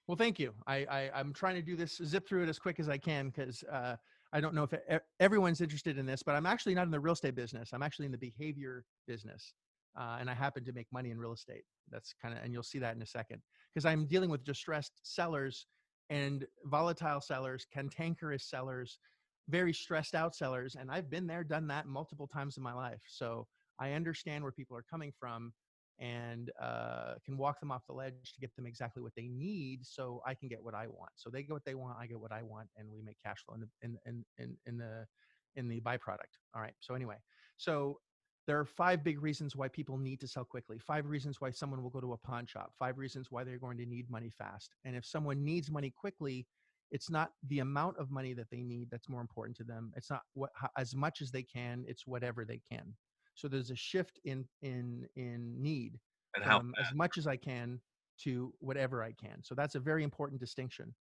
well, thank you. I, I am trying to do this zip through it as quick as I can because uh, I don't know if it, everyone's interested in this, but I'm actually not in the real estate business. I'm actually in the behavior business, uh, and I happen to make money in real estate. That's kind of, and you'll see that in a second because I'm dealing with distressed sellers and volatile sellers, cantankerous sellers, very stressed out sellers, and I've been there, done that multiple times in my life. So I understand where people are coming from and uh, can walk them off the ledge to get them exactly what they need so i can get what i want. So they get what they want i get what i want and we make cash flow in the in in in, in the in the byproduct. All right. So anyway so there are five big reasons why people need to sell quickly five reasons why someone will go to a pawn shop five reasons why they're going to need money fast and if someone needs money quickly it's not the amount of money that they need that's more important to them it's not what how, as much as they can it's whatever they can so there's a shift in in in need um, as much as I can to whatever I can. So that's a very important distinction.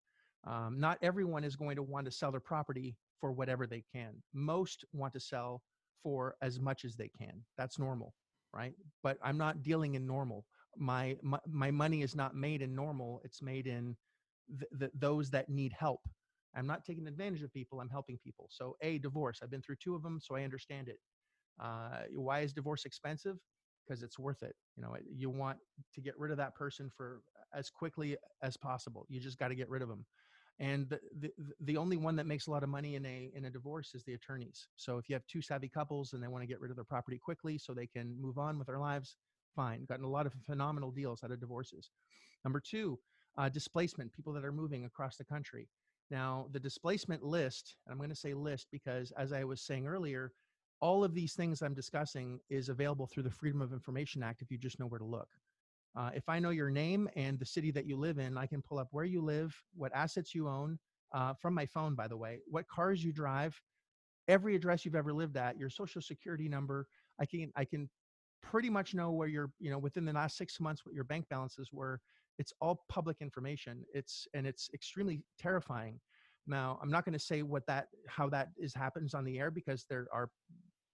Um, not everyone is going to want to sell their property for whatever they can. Most want to sell for as much as they can. That's normal, right? But I'm not dealing in normal. My my, my money is not made in normal. It's made in th- th- those that need help. I'm not taking advantage of people. I'm helping people. So a divorce. I've been through two of them, so I understand it. Uh, why is divorce expensive? Because it's worth it. You know, you want to get rid of that person for as quickly as possible. You just got to get rid of them. And the, the, the only one that makes a lot of money in a in a divorce is the attorneys. So if you have two savvy couples and they want to get rid of their property quickly so they can move on with their lives, fine. Gotten a lot of phenomenal deals out of divorces. Number two, uh, displacement, people that are moving across the country. Now, the displacement list, I'm going to say list because as I was saying earlier, all of these things I'm discussing is available through the Freedom of Information Act if you just know where to look. Uh, if I know your name and the city that you live in, I can pull up where you live, what assets you own, uh, from my phone, by the way, what cars you drive, every address you've ever lived at, your social security number. I can I can pretty much know where you're, you know, within the last six months what your bank balances were. It's all public information. It's and it's extremely terrifying. Now, I'm not going to say what that how that is happens on the air because there are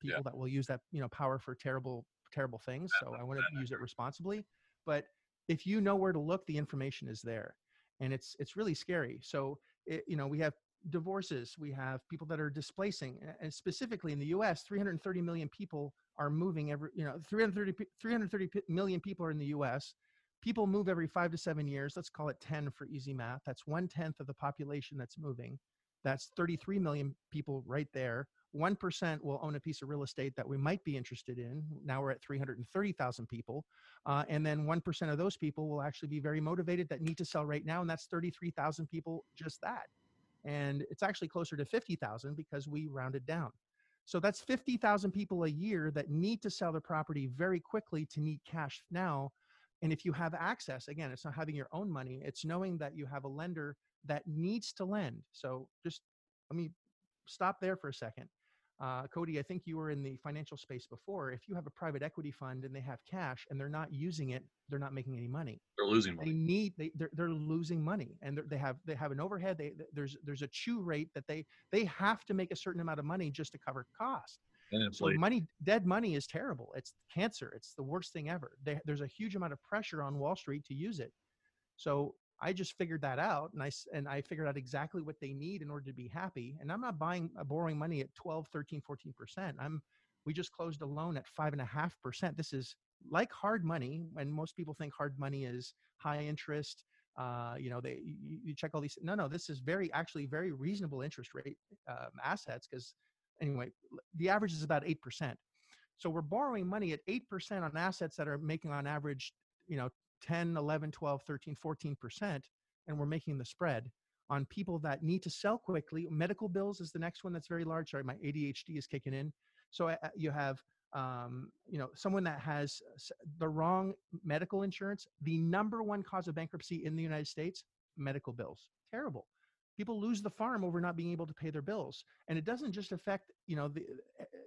people yeah. that will use that you know power for terrible terrible things so i want to use it responsibly but if you know where to look the information is there and it's it's really scary. So it, you know we have divorces we have people that are displacing and specifically in the us 330 million people are moving every you know 330 330 million people are in the us people move every five to seven years let's call it 10 for easy math that's one tenth of the population that's moving. That's 33 million people right there 1% will own a piece of real estate that we might be interested in. Now we're at 330,000 people. Uh, and then 1% of those people will actually be very motivated that need to sell right now. And that's 33,000 people, just that. And it's actually closer to 50,000 because we rounded down. So that's 50,000 people a year that need to sell their property very quickly to need cash now. And if you have access, again, it's not having your own money, it's knowing that you have a lender that needs to lend. So just let me stop there for a second uh, Cody, I think you were in the financial space before. If you have a private equity fund and they have cash and they're not using it, they're not making any money. They're losing money. They need they they're, they're losing money, and they have they have an overhead. They there's there's a chew rate that they they have to make a certain amount of money just to cover cost. So money dead money is terrible. It's cancer. It's the worst thing ever. They, there's a huge amount of pressure on Wall Street to use it. So I just figured that out and I, and I figured out exactly what they need in order to be happy. And I'm not buying, uh, borrowing money at 12, 13, 14%. I'm, we just closed a loan at five and a half percent. This is like hard money. And most people think hard money is high interest. Uh, you know, they, you, you, check all these. No, no, this is very, actually very reasonable interest rate um, assets. Cause anyway, the average is about 8%. So we're borrowing money at 8% on assets that are making on average, you know, 10, 11, 12, 13, 14%, and we're making the spread on people that need to sell quickly. Medical bills is the next one that's very large. Sorry, my ADHD is kicking in. So uh, you have, um, you know, someone that has the wrong medical insurance. The number one cause of bankruptcy in the United States: medical bills. Terrible. People lose the farm over not being able to pay their bills, and it doesn't just affect, you know, the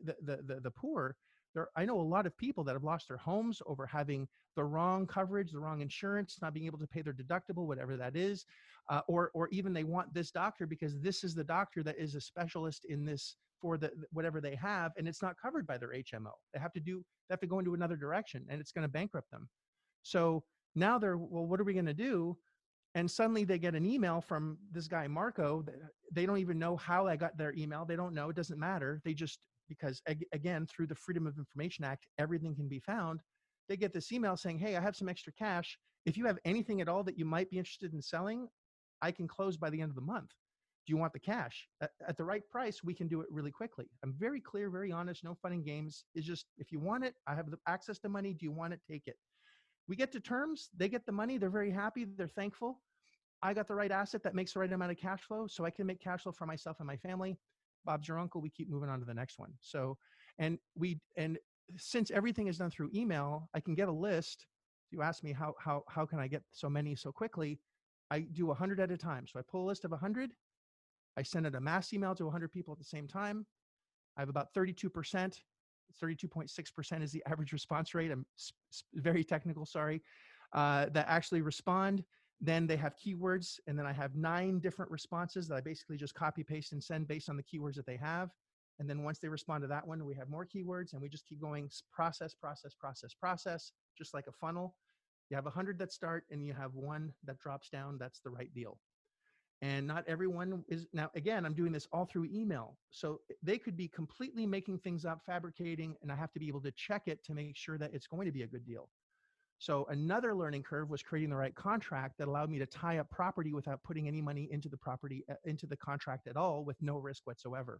the the, the, the poor there i know a lot of people that have lost their homes over having the wrong coverage the wrong insurance not being able to pay their deductible whatever that is uh, or or even they want this doctor because this is the doctor that is a specialist in this for the whatever they have and it's not covered by their hmo they have to do they have to go into another direction and it's going to bankrupt them. So now they're well what are we going to do? And suddenly they get an email from this guy marco they don't even know how i got their email they don't know it doesn't matter they just because again through the freedom of information act everything can be found they get this email saying hey i have some extra cash. If you have anything at all that you might be interested in selling i can close by the end of the month. Do you want the cash? At, the right price we can do it really quickly. I'm very clear very honest no fun and games. It's just if you want it i have the access to money. Do you want it? Take it. We get to terms. They get the money. They're very happy. They're thankful. I got the right asset that makes the right amount of cash flow so i can make cash flow for myself and my family Bob's your uncle. We keep moving on to the next one. So, and we, and since everything is done through email, I can get a list. You ask me how, how, how can I get so many so quickly? I do a hundred at a time. So I pull a list of a hundred. I send it a mass email to a 100 people at the same time. I have about 32%, 32.6% is the [laughs] average response rate. I'm very technical, sorry, uh, that actually respond. Then they have keywords, and then I have nine different responses that I basically just copy, paste, and send based on the keywords that they have. And then once they respond to that one, we have more keywords, and we just keep going process, process, process, process, just like a funnel. You have 100 that start, and you have one that drops down. That's the right deal. And not everyone is now, again, I'm doing this all through email. So they could be completely making things up, fabricating, and I have to be able to check it to make sure that it's going to be a good deal. So another learning curve was creating the right contract that allowed me to tie up property without putting any money into the property uh, into the contract at all with no risk whatsoever.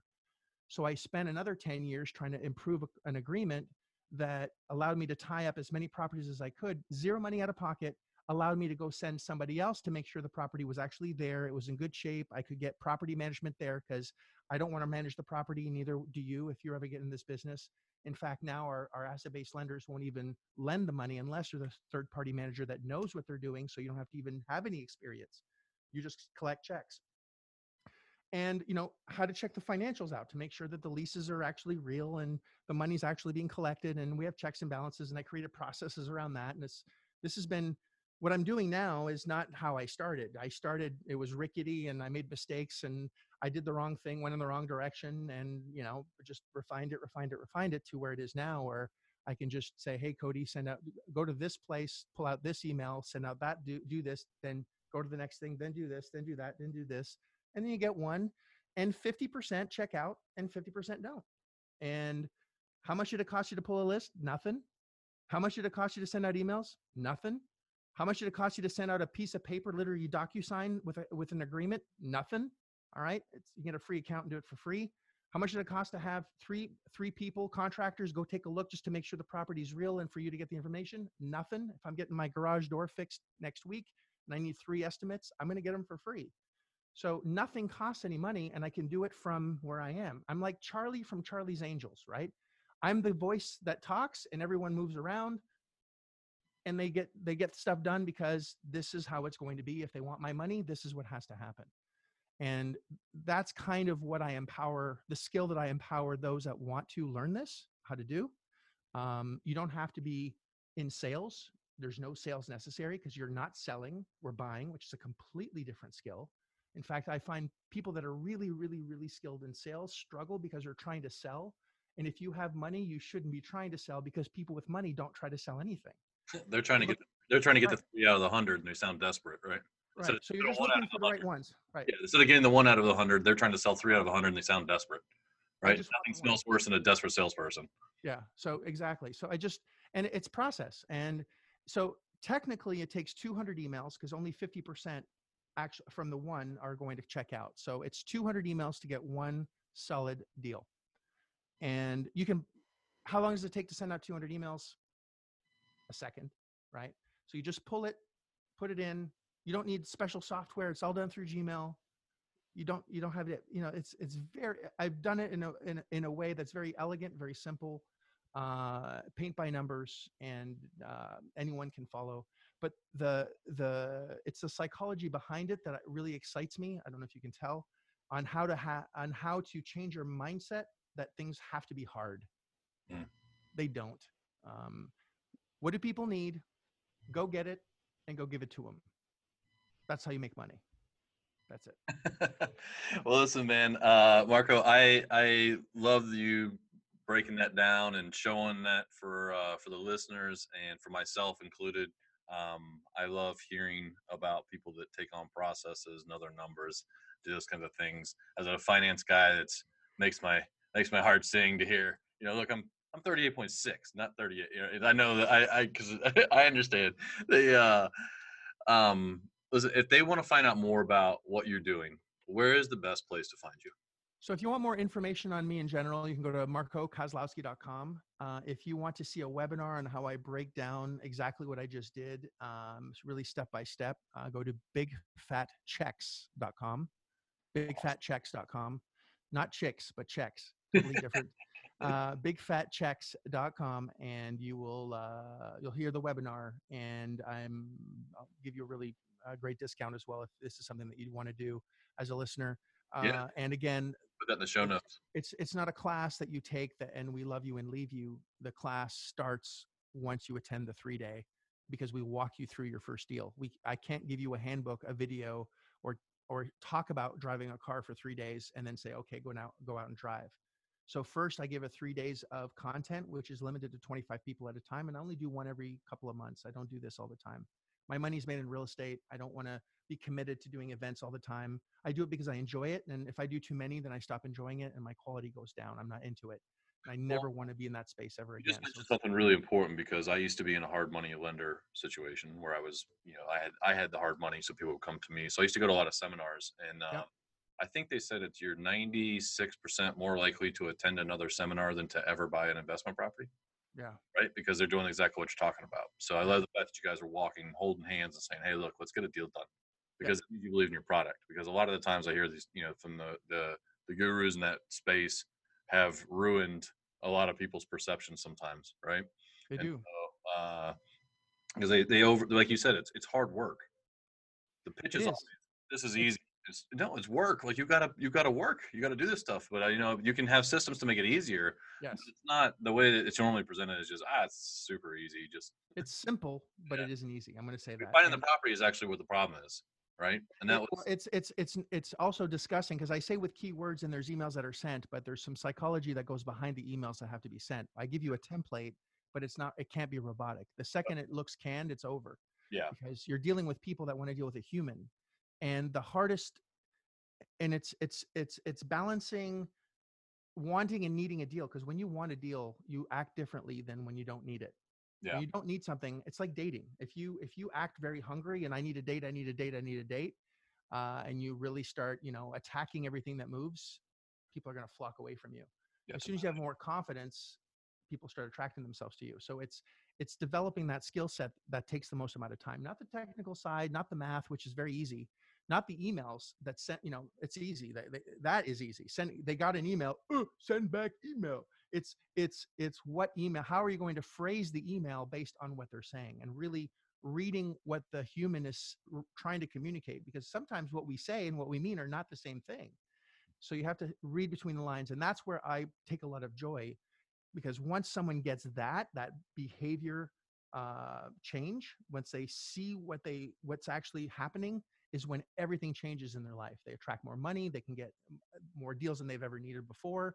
So I spent another 10 years trying to improve an agreement that allowed me to tie up as many properties as I could, zero money out of pocket, allowed me to go send somebody else to make sure the property was actually there. It was in good shape. I could get property management there because I don't want to manage the property, neither do you if you're ever getting in this business. In fact, now our, our asset based lenders won't even lend the money unless you're the third party manager that knows what they're doing. So you don't have to even have any experience. You just collect checks. And you know how to check the financials out to make sure that the leases are actually real and the money's actually being collected, and we have checks and balances. And I created processes around that. And this this has been what I'm doing now is not how I started. I started, it was rickety and I made mistakes and I did the wrong thing, went in the wrong direction and, you know, just refined it, refined it, refined it to where it is now, where I can just say, Hey, Cody, send out, go to this place, pull out this email, send out that, do, do this, then go to the next thing, then do this, then do that, then do this. And then you get one and 50% check out and 50% don't. And how much did it cost you to pull a list? Nothing. How much did it cost you to send out emails? Nothing. How much did it cost you to send out a piece of paper, literally DocuSign with a, with an agreement? Nothing. All right, it's, you get a free account and do it for free. How much did it cost to have three three people, contractors, go take a look just to make sure the property is real and for you to get the information? Nothing. If I'm getting my garage door fixed next week and I need three estimates, I'm going to get them for free. So nothing costs any money, and I can do it from where I am. I'm like Charlie from Charlie's Angels, right? I'm the voice that talks, and everyone moves around and they get they get stuff done because this is how it's going to be if they want my money this is what has to happen And that's kind of what I empower the skill that I empower those that want to learn this how to do. Um, you don't have to be in sales. There's no sales necessary because you're not selling, we're buying, which is a completely different skill. In fact, I find people that are really, really, really skilled in sales struggle because they're trying to sell. And if you have money, you shouldn't be trying to sell because people with money don't try to sell anything. They're trying to get they're trying to get the three out of the hundred and they sound desperate, right? Right. So, so you're just looking for the, right ones. Right. Yeah. Instead of getting the one out of the hundred, they're trying to sell three out of a hundred and they sound desperate. Right. Nothing smells worse than a desperate salesperson. Yeah. So exactly. So I just and it's process. And so technically it takes 200 emails because only 50% actually from the one are going to check out. So it's 200 emails to get one solid deal. And you can, how long does it take to send out 200 emails? A second, right? So you just pull it, put it in. You don't need special software. It's all done through Gmail. You don't, you don't have it, you know, it's, it's very, I've done it in a, in, in a way that's very elegant, very simple uh, paint by numbers, and uh, anyone can follow. But the the it's the psychology behind it that really excites me. I don't know if you can tell on how to ha- on how to change your mindset that things have to be hard. Mm. They don't. Um, what do people need? Go get it and go give it to them. That's how you make money. That's it. [laughs] well, listen, man, uh, Marco, I I love you breaking that down and showing that for uh, for the listeners and for myself included. Um, I love hearing about people that take on processes and other numbers, do those kinds of things. As a finance guy, that makes my makes my heart sing to hear. You know, look, I'm I'm 38.6, not 38. You know, I know that I I because [laughs] I understand the. Uh, um, listen, if they want to find out more about what you're doing, where is the best place to find you? So if you want more information on me in general, you can go to marcokozlowski.com. Uh, if you want to see a webinar on how I break down exactly what I just did, um, really step by step, uh, go to bigfatchecks.com. Bigfatchecks.com. Not chicks, but checks. Totally different. [laughs] uh, bigfatchecks.com and you will uh, you'll hear the webinar and I'm I'll give you a really uh, great discount as well if this is something that you want to do as a listener. yeah. Uh, and again, put that in the show notes. It's it's not a class that you take that and we love you and leave you. The class starts once you attend the three day because we walk you through your first deal. We I can't give you a handbook, a video, or or talk about driving a car for three days and then say, okay, go now go out and drive. So first I give a three days of content, which is limited to 25 people at a time. And I only do one every couple of months. I don't do this all the time. My money's made in real estate. I don't want to be committed to doing events all the time. I do it because I enjoy it. And if I do too many, then I stop enjoying it and my quality goes down. I'm not into it. I never well, want to be in that space ever again. You just mentioned so, something really important because I used to be in a hard money lender situation where I was, you know, I had I had the hard money, so people would come to me. So I used to go to a lot of seminars, and uh, I think they said it's you're 96 percent more likely to attend another seminar than to ever buy an investment property. Yeah. Right, because they're doing exactly what you're talking about. So I love the fact that you guys are walking, holding hands, and saying, "Hey, look, let's get a deal done." because yeah. you believe in your product. Because a lot of the times I hear these, you know, from the the the gurus in that space have ruined a lot of people's perceptions sometimes, right? They and do. So, uh, because they they over like you said, it's it's hard work. The pitch is, is. this is easy. It's, no, it's work. Like you gotta you gotta work. You gotta do this stuff. But uh, you know you can have systems to make it easier. Yes. It's not the way that it's normally presented. Is just ah, it's super easy. Just it's simple, [laughs] but yeah. it isn't easy. I'm going to say that. Finding and, the property is actually what the problem is right? And that was it's it's it's it's also discussing because I say with keywords and there's emails that are sent, but there's some psychology that goes behind the emails that have to be sent. I give you a template, but it's not it can't be robotic. The second it looks canned, it's over. Yeah. Because you're dealing with people that want to deal with a human. And the hardest and it's it's it's it's balancing wanting and needing a deal because when you want a deal, you act differently than when you don't need it. Yeah. you don't need something it's like dating. If you if you act very hungry and i need a date i need a date i need a date uh, and you really start you know attacking everything that moves people are going to flock away from you. Yeah, as soon as you have more confidence people start attracting themselves to you. So it's it's developing that skill set that takes the most amount of time not the technical side not the math which is very easy not the emails that sent you know it's easy that, that is easy send they got an email oh, send back email. It's it's it's what email how are you going to phrase the email based on what they're saying and really reading what the human is trying to communicate because sometimes what we say and what we mean are not the same thing. So you have to read between the lines and that's where i take a lot of joy because once someone gets that that behavior uh, change once they see what they what's actually happening is when everything changes in their life. They attract more money they can get more deals than they've ever needed before.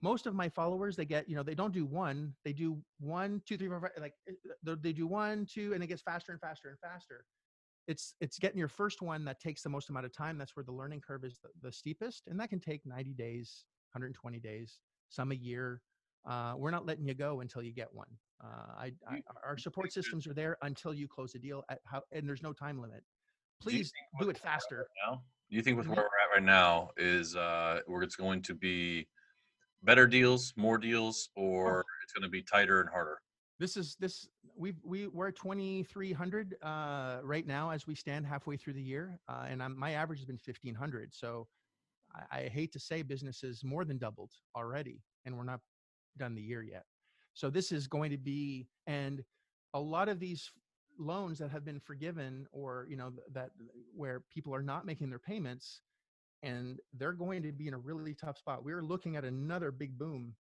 Most of my followers they get you know they don't do one they do one two three four five like eh, they do one two and it gets faster and faster and faster. It's it's getting your first one that takes the most amount of time that's where the learning curve is the, the steepest and that can take 90 days 120 days some a year uh, we're not letting you go until you get one uh, I, I, our support systems are there until you close a deal at how, and there's no time limit please do, do it faster right now do you think with mm-hmm. where we're at right now is uh, where it's going to be better deals, more deals, or it's going to be tighter and harder? This is this we we we're at 2300 uh, right now as we stand halfway through the year, uh, and I'm, my average has been 1500. So I, I hate to say business is more than doubled already, and we're not done the year yet. So this is going to be and a lot of these loans that have been forgiven or you know that where people are not making their payments and they're going to be in a really tough spot. We're looking at another big boom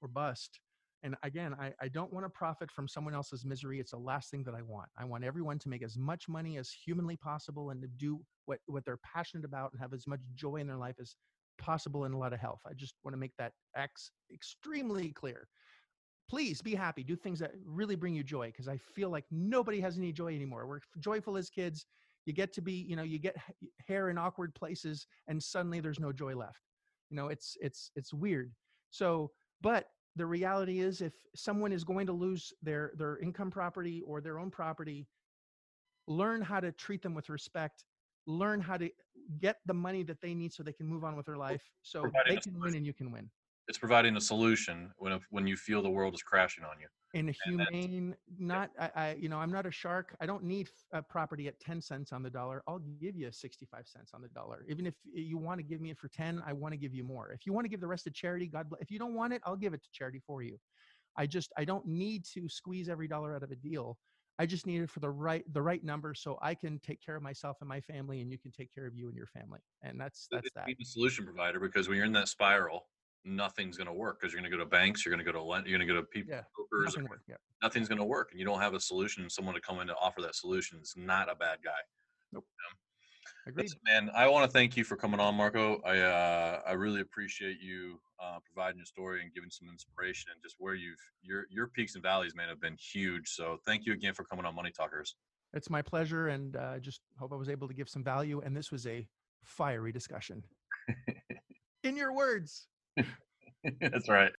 or bust. And again, I, I don't want to profit from someone else's misery. It's the last thing that I want. I want everyone to make as much money as humanly possible and to do what, what they're passionate about and have as much joy in their life as possible and a lot of health. I just want to make that ex- extremely clear. Please be happy. Do things that really bring you joy because I feel like nobody has any joy anymore. We're joyful as kids you get to be you know you get hair in awkward places and suddenly there's no joy left you know it's it's it's weird so but the reality is if someone is going to lose their their income property or their own property learn how to treat them with respect learn how to get the money that they need so they can move on with their life so they can win and you can win. It's providing a solution when when you feel the world is crashing on you in a humane not I, I, you know i'm not a shark i don't need a property at 10 cents on the dollar i'll give you 65 cents on the dollar even if you want to give me it for 10 i want to give you more if you want to give the rest to charity god bless if you don't want it i'll give it to charity for you i just i don't need to squeeze every dollar out of a deal i just need it for the right the right number so i can take care of myself and my family and you can take care of you and your family and that's that's that the solution provider because when you're in that spiral nothing's going to work because you're going to go to banks, you're going to go to lend, you're going to go to people, yeah, brokers, nothing yeah. nothing's going to work, and you don't have a solution. Someone to come in to offer that solution is not a bad guy. Nope. Agreed. man, I want to thank you for coming on, Marco. I uh, I really appreciate you uh, providing your story and giving some inspiration and just where you've your your peaks and valleys, man, have been huge. So thank you again for coming on Money Talkers. It's my pleasure, and uh, just hope I was able to give some value. And this was a fiery discussion. [laughs] In your words. That's right.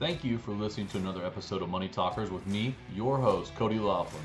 Thank you for listening to another episode of Money Talkers with me, your host, Cody Laughlin.